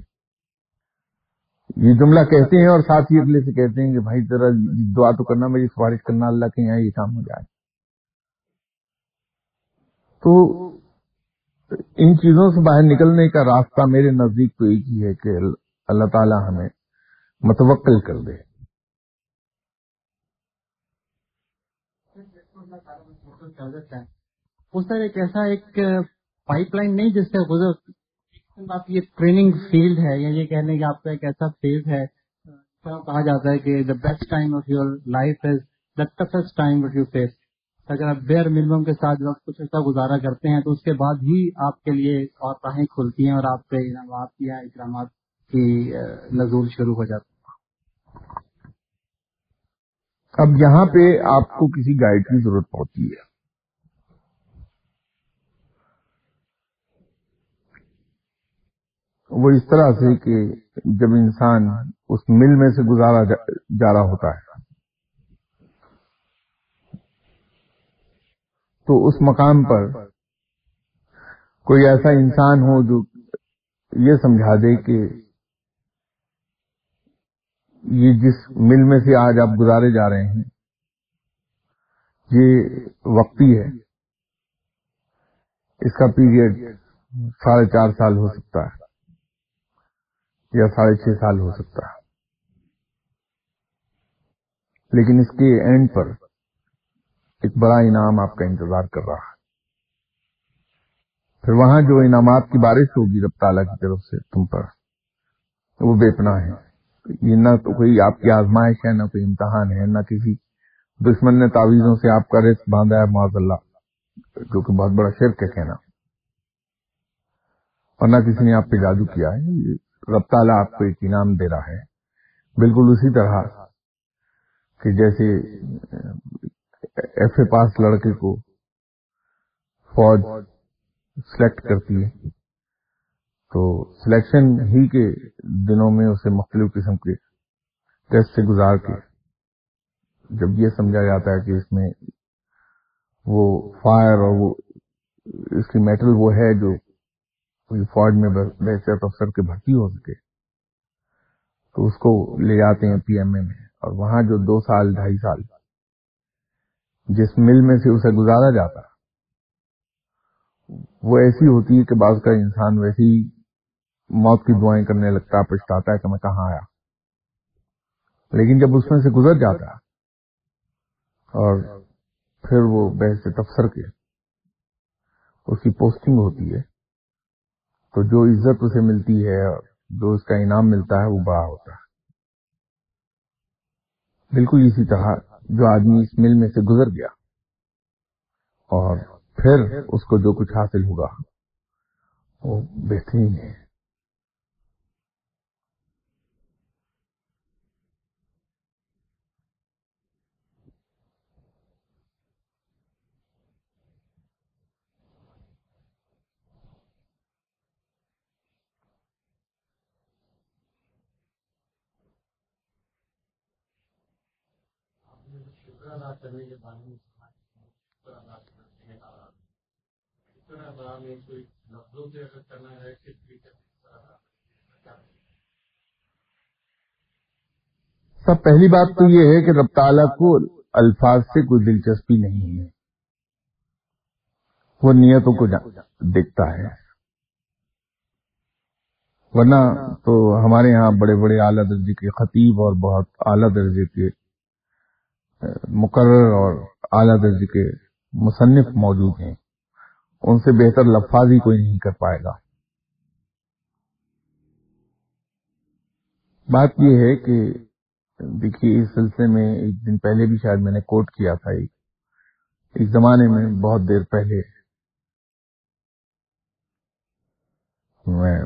یہ جملہ کہتے ہیں اور ساتھ ہی اگلے سے کہتے ہیں کہ بھائی ذرا دعا تو کرنا، میری سفارش کرنا، اللہ کے یہاں یہ کام ہو جائے۔ تو ان چیزوں سے باہر نکلنے کا راستہ میرے نزدیک تو ایک ہی ہے کہ اللہ تعالی ہمیں متوقل کر دے۔ اس طرح ایک ایسا ایک پائپ لائن نہیں جس سے گزر آپ یہ ٹریننگ فیلڈ ہے یا یہ کہنے کہ آپ کا ایک ایسا فیلڈ ہے۔ کہا جاتا ہے کہ the best time of your life is the toughest time of your face اگر آپ بیئر منیمم کے ساتھ وقت کچھ ایسا گزارا کرتے ہیں تو اس کے بعد ہی آپ کے لیے اور راہیں کھلتی ہیں اور آپ کے انعامات یا اکرامات کی نزول شروع ہو جاتی اب یہاں پہ آپ کو کسی گائیڈ کی ضرورت ہوتی ہے۔ وہ اس طرح سے کہ جب انسان اس مل میں سے گزارا جا رہا ہوتا ہے۔ تو اس مقام پر کوئی ایسا انسان ہو جو یہ سمجھا دے کہ یہ جس مل میں سے آج آپ گزارے جا رہے ہیں، یہ وقتی ہے۔ اس کا پیریڈ ساڑھے چار سال ہو سکتا ہے یا ساڑھے چھ سال ہو سکتا ہے۔ لیکن اس کے اینڈ پر ایک بڑا انعام آپ کا انتظار کر رہا ہے۔ پھر وہاں جو انعامات کی بارش ہوگی رب تعالیٰ کی طرف سے تم پر، وہ بے پناہ ہے یہ نہ تو کوئی آپ کی آزمائش ہے، نہ کوئی امتحان ہے، نہ کسی دشمن نے تعویذوں سے آپ کا رزق باندھا ہے معاذ اللہ، جو کہ بہت بڑا شرک ہے کہنا۔ اور نہ کسی نے آپ پہ جادو کیا ہے رب تعالیٰ آپ کو ایک انعام دے رہا ہے۔ بالکل اسی طرح کہ جیسے ایف اے پاس لڑکے کو فوج سلیکٹ کرتی ہے۔ تو سلیکشن ہی کے دنوں میں اسے مختلف قسم کے ٹیسٹ سے گزار کے جب یہ سمجھا جاتا ہے کہ اس میں وہ فائر اور وہ اس کی میٹل وہ ہے جو فوج میں بحثیت افسر کے بھرتی ہو سکے، تو اس کو لے جاتے ہیں پی ایم اے میں اور وہاں جو دو سال، ڈھائی سال جس مل میں سے اسے گزارا جاتا وہ ایسی ہوتی ہے کہ بعض کا انسان ویسی موت کی دعائیں کرنے لگتا پچھتاتا ہے کہ میں کہاں آیا۔ لیکن جب اس میں سے گزر جاتا اور پھر وہ بحث تفسر کے اس کی پوسٹنگ ہوتی ہے، تو جو عزت اسے ملتی ہے اور جو اس کا انعام ملتا ہے، وہ بڑا ہوتا ہے۔ بالکل اسی طرح جو آدمی اس مل میں سے گزر گیا اور پھر اس کو جو کچھ حاصل ہوگا وہ بہترین ہے۔ کرنے کے بارے میں سب پہلی بات تو یہ ہے کہ رب تعالیٰ کو الفاظ سے کوئی دلچسپی نہیں ہے۔ وہ نیتوں کو دیکھتا ہے۔ ورنہ تو ہمارے یہاں بڑے بڑے اعلیٰ درجے کے خطیب اور بہت اعلیٰ درجے کے مقرر اور اعلیٰ درجے کے مصنف موجود ہیں۔ ان سے بہتر لفاظ ہی کوئی نہیں کر پائے گا۔ بات یہ ہے کہ دیکھیے، اس سلسلے میں ایک دن پہلے بھی شاید میں نے کوٹ کیا تھا۔ ایک ایک زمانے میں بہت دیر پہلے میں،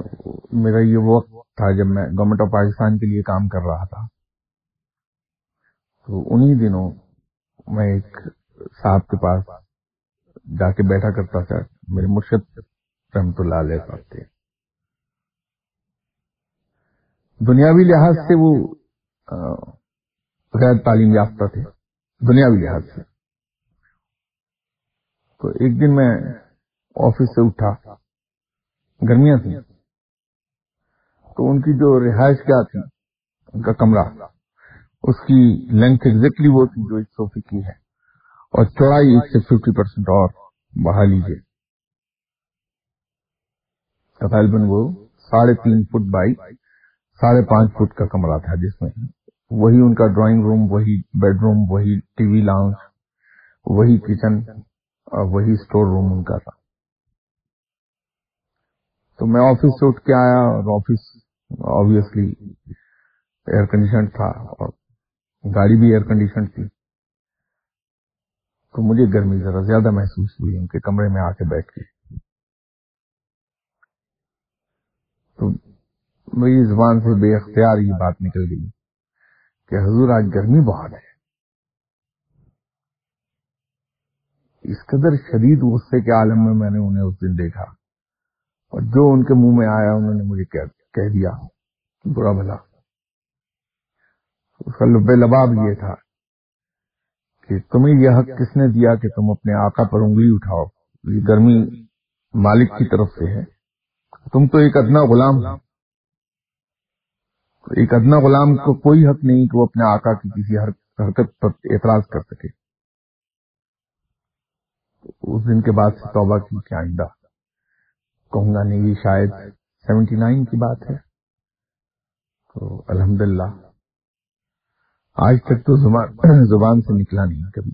میرا یہ وقت تھا جب میں گورنمنٹ آف پاکستان کے لیے کام کر رہا تھا۔ تو انہی دنوں میں ایک صاحب کے پاس جا کے بیٹھا کرتا تھا، میرے مرشد رحمت اللہ علیہ صاحب تھے۔ دنیاوی لحاظ سے وہ غیر تعلیم یافتہ تھے۔ دنیاوی لحاظ سے۔ تو ایک دن میں آفس سے اٹھا، گرمیاں تھیں۔ تو ان کی جو رہائش کیا تھی، ان کا کمرہ۔ اس کی لینتھ ایگزیکٹلی وہ تھی جو ایک سوفی کی ہے۔ اور چوڑائی اس سے ففٹی پرسینٹ اور بڑھا لیجیے غالباً وہ ساڑھے تین فٹ بائی ساڑھے پانچ فٹ کا کمرہ تھا جس میں وہی ان کا ڈرائنگ روم وہی بیڈ روم وہی ٹی وی لاؤنج وہی کچن اور وہی اسٹور روم ان کا تھا۔ تو میں آفس سے اٹھ کے آیا اور آفس آبیسلی ایئر کنڈیشن تھا اور گاڑی بھی ایئر کنڈیشن تھی۔ تو مجھے گرمی ذرا زیادہ محسوس ہوئی ان کے کمرے میں آ کے بیٹھ کے۔ تو میری زبان سے بے اختیار یہ بات نکل گئی کہ حضور، آج گرمی بہت ہے۔ اس قدر شدید غصے کے عالم میں میں نے انہیں اس دن دیکھا اور جو ان کے منہ میں آیا، انہوں نے مجھے کہہ دیا، برا بھلا۔ اس کا لب لباب یہ تھا کہ تمہیں یہ حق کس نے دیا کہ تم اپنے آقا پر انگلی اٹھاؤ؟ یہ گرمی مالک کی طرف سے ہے۔ تم تو ایک ادنا غلام ایک ادنا غلام کو کوئی حق نہیں کہ وہ اپنے آقا کی کسی حرکت پر اعتراض کر سکے۔ اس دن کے بعد سے توبہ کی کہ آئندہ۔ کہوں گا نہیں، یہ شاید سیونٹی نائن کی بات ہے۔ تو الحمدللہ۔ آج تک تو زبان زبان سے نکلا نہیں کبھی۔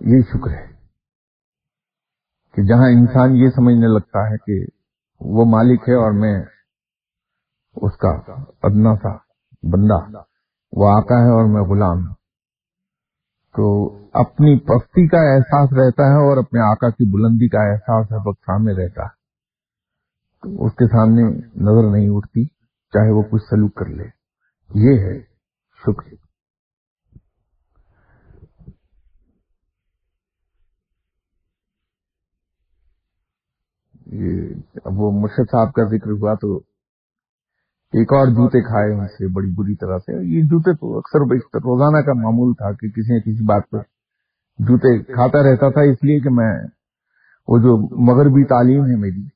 یہ شکر ہے کہ جہاں انسان یہ سمجھنے لگتا ہے کہ وہ مالک ہے اور میں اس کا ادنا سا بندہ، وہ آقا ہے اور میں غلام ہوں۔ تو اپنی پستی کا احساس رہتا ہے اور اپنے آقا کی بلندی کا احساس ہر وقت سامنے رہتا ہے۔ تو اس کے سامنے نظر نہیں اٹھتی، چاہے وہ کچھ سلوک کر لے۔ یہ ہے شکر یہ اب وہ مرشد صاحب کا ذکر ہوا تو ایک اور جوتے کھائے ان سے بڑی بری طرح سے۔ یہ جوتے تو اکثر روزانہ کا معمول تھا کہ کسی نہ کسی بات پر جوتے کھاتا رہتا تھا، اس لیے کہ میں، وہ جو مغربی تعلیم ہے میری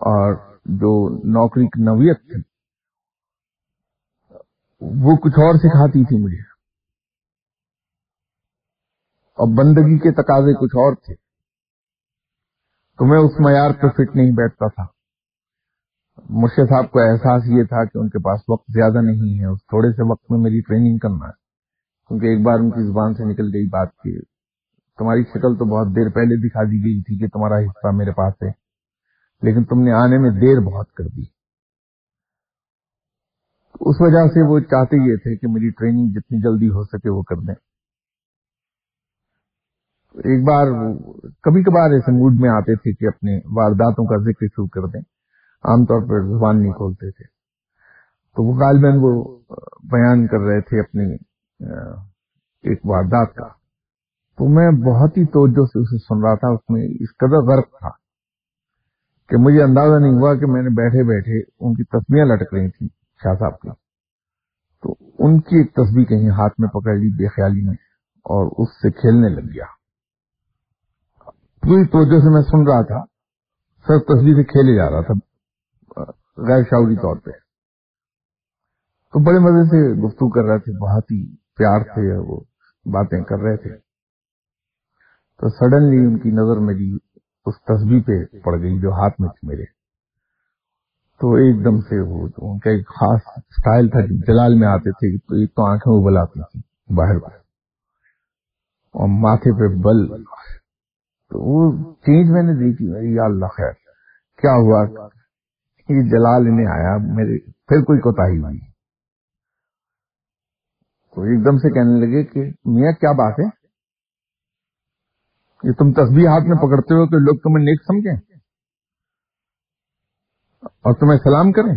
اور جو نوکری کی نوعیت تھی وہ کچھ اور سکھاتی تھی مجھے۔ اور بندگی کے تقاضے کچھ اور تھے۔ تو میں اس معیار پہ فٹ نہیں بیٹھتا تھا۔ مرشد صاحب کو احساس یہ تھا کہ ان کے پاس وقت زیادہ نہیں ہے اس تھوڑے سے وقت میں میری ٹریننگ کرنا ہے۔ کیونکہ ایک بار ان کی زبان سے نکل گئی بات کی تمہاری شکل تو بہت دیر پہلے دکھا دی گئی تھی کہ تمہارا حصہ میرے پاس ہے، لیکن تم نے آنے میں دیر بہت کر دی۔ اس وجہ سے وہ چاہتے یہ تھے کہ میری ٹریننگ جتنی جلدی ہو سکے وہ کر دیں۔ ایک بار کبھی کبھار ایسے موڈ میں آتے تھے کہ اپنے وارداتوں کا ذکر شروع کر دیں۔ عام طور پر زبان نہیں کھولتے تھے۔ تو وہ غالباً وہ بیان کر رہے تھے اپنی ایک واردات کا۔ تو میں بہت ہی توجہ سے اسے سن رہا تھا، اس میں اس قدر غرق تھا کہ مجھے اندازہ نہیں ہوا کہ میں نے بیٹھے بیٹھے ان کی تصویریں لٹک رہی تھیں۔ شاہ صاحب کی تو ان کی ایک تصویر کہیں ہاتھ میں پکڑ لی، بے خیالی میں، اور اس سے کھیلنے لگ گیا۔ پوری توجہ سے میں سن رہا تھا، سر تصویر سے کھیلے جا رہا تھا، غیر شعوری طور پہ۔ تو بڑے مزے سے گفتگو کر رہے تھے، بہت ہی پیار سے وہ باتیں کر رہے تھے۔ تو سڈنلی ان کی نظر میری اس تصویر پہ پڑ گئی جو ہاتھ میں تھی میرے۔ تو ایک دم سے وہ ان کا ایک خاص سٹائل تھا، جلال میں آتے تھے تو ایک تو آنکھیں ابل آتی تھی باہر باہر۔ اور ماتھے پہ بل۔ تو وہ چینج میں نے دیکھی یا اللہ خیر، کیا ہوا؟ یہ جلال انہیں آیا، میرے پھر کوئی کوتا ہی ہوئی۔ تو ایک دم سے کہنے لگے کہ، میاں، کیا بات ہے؟ یہ تم تصویر ہاتھ میں پکڑتے ہو کہ لوگ تمہیں نیک سمجھیں؟ اور تمہیں سلام کریں؟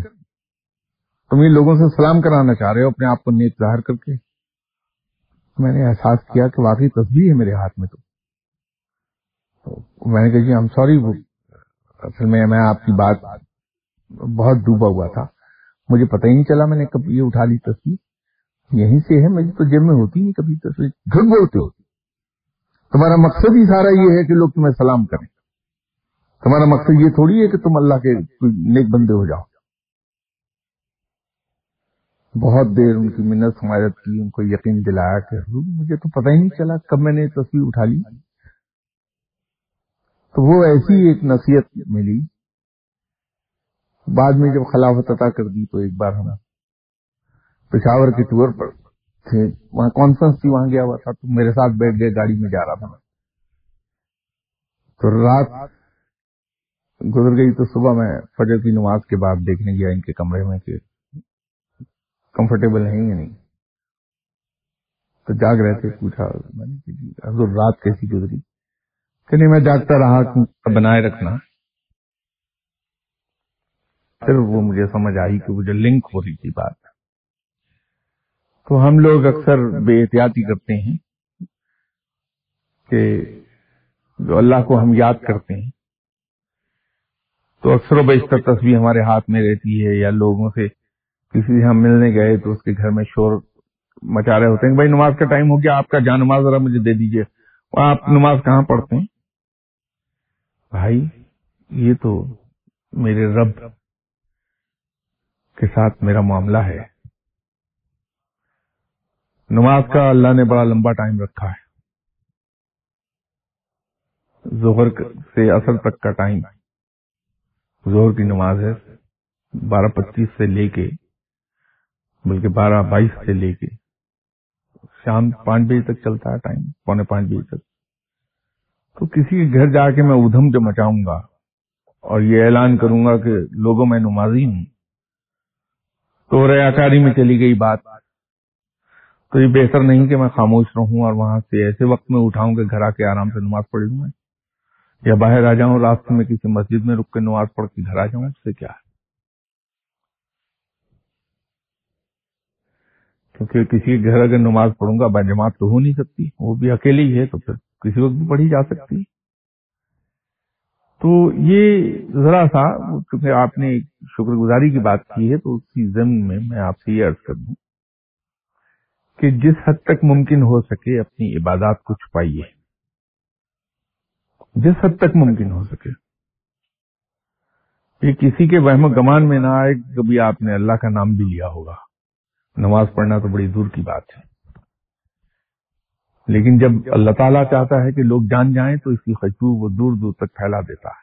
تم یہ لوگوں سے سلام کرانا چاہ رہے ہو، اپنے آپ کو نیک ظاہر کر کے؟ میں نے احساس کیا کہ واقعی تصویر ہے میرے ہاتھ میں تو۔ میں نے کہا جی ہم سوری اصل میں میں آپ کی بات بہت ڈوبا ہوا تھا۔ مجھے پتہ ہی نہیں چلا میں نے کب یہ اٹھا لی تصویر یہیں سے ہے میری تو جیب میں ہوتی نہیں کبھی تصویر جھٹ بولتے ہوتی تمہارا مقصد ہی سارا یہ ہے کہ لوگ تمہیں سلام کریں۔ تمہارا مقصد یہ تھوڑی ہے کہ تم اللہ کے نیک بندے ہو جاؤ۔ بہت دیر ان کی منت سماجت کی ان کو یقین دلایا کہ مجھے تو پتہ ہی نہیں چلا، کب میں نے تصویر اٹھا لی۔ تو وہ ایسی ایک نصیحت ملی۔ بعد میں جب خلافت عطا کر دی تو ایک بار ہم پشاور کے ٹور پر تھے۔ وہاں کانفرنس تھی وہاں گیا ہوا تھا، تو میرے ساتھ بیٹھ گئے، گاڑی میں جا رہا تھا۔ تو رات گزر گئی تو صبح میں فجر کی نماز کے بعد دیکھنے گیا ان کے کمرے میں کہ کمفرٹیبل ہیں یا نہیں۔ تو جاگ رہے تھے، پوچھا، میں نے جی، حضور، رات کیسی گزری؟ کہ نہیں، میں جاگتا رہا بنائے رکھنا۔ پھر وہ مجھے سمجھ آئی کہ وہ جو لنک ہو رہی تھی بات۔ تو ہم لوگ اکثر بے احتیاطی کرتے ہیں کہ جو اللہ کو ہم یاد کرتے ہیں تو اکثر و بیشتر تصویر ہمارے ہاتھ میں رہتی ہے یا لوگوں سے کسی سے ہم ملنے گئے تو اس کے گھر میں شور مچا رہے ہوتے ہیں کہ بھائی نماز کا ٹائم ہو گیا، آپ کا جان نماز ذرا مجھے دے دیجیے آپ نماز کہاں پڑھتے ہیں؟ بھائی، یہ تو میرے رب کے ساتھ میرا معاملہ ہے۔ نماز کا اللہ نے بڑا لمبا ٹائم رکھا ہے۔ ظہر سے اثر تک کا ٹائم۔ زہر کی نماز ہے بارہ پچیس سے لے کے، بلکہ بارہ بائیس سے لے کے۔ شام پانچ بجے تک چلتا ہے ٹائم، پونے پانچ بجے تک۔ تو کسی کے گھر جا کے میں ادھم جو مچاؤں گا اور یہ اعلان کروں گا کہ لوگوں میں نمازی ہوں۔ تو ریاکاری میں چلی گئی بات۔ تو یہ بہتر نہیں کہ میں خاموش رہوں اور وہاں سے ایسے وقت میں اٹھاؤں کہ گھر آ کے آرام سے نماز پڑھ لوں میں۔ یا باہر آ جاؤں، راستے میں کسی مسجد میں رک کے نماز پڑھ کے گھر آ جاؤں، اس سے کیا ہے؟ کیونکہ کسی کے گھر اگر نماز پڑھوں گا جماعت تو ہو نہیں سکتی، وہ بھی اکیلے ہی ہے، تو پھر کسی وقت بھی پڑھی جا سکتی۔ تو یہ ذرا سا کیونکہ آپ نے شکر گزاری کی بات کی ہے، تو اسی ضمن میں میں آپ سے یہ عرض کر دوں کہ جس حد تک ممکن ہو سکے، اپنی عبادات کو چھپائیے۔ جس حد تک ممکن ہو سکے۔ یہ کسی کے وہم و گمان میں نہ آئے، کبھی آپ نے اللہ کا نام بھی لیا ہوگا۔ نماز پڑھنا تو بڑی دور کی بات ہے۔ لیکن جب اللہ تعالیٰ چاہتا ہے کہ لوگ جان جائیں، تو اس کی خوشبو وہ دور دور تک پھیلا دیتا ہے۔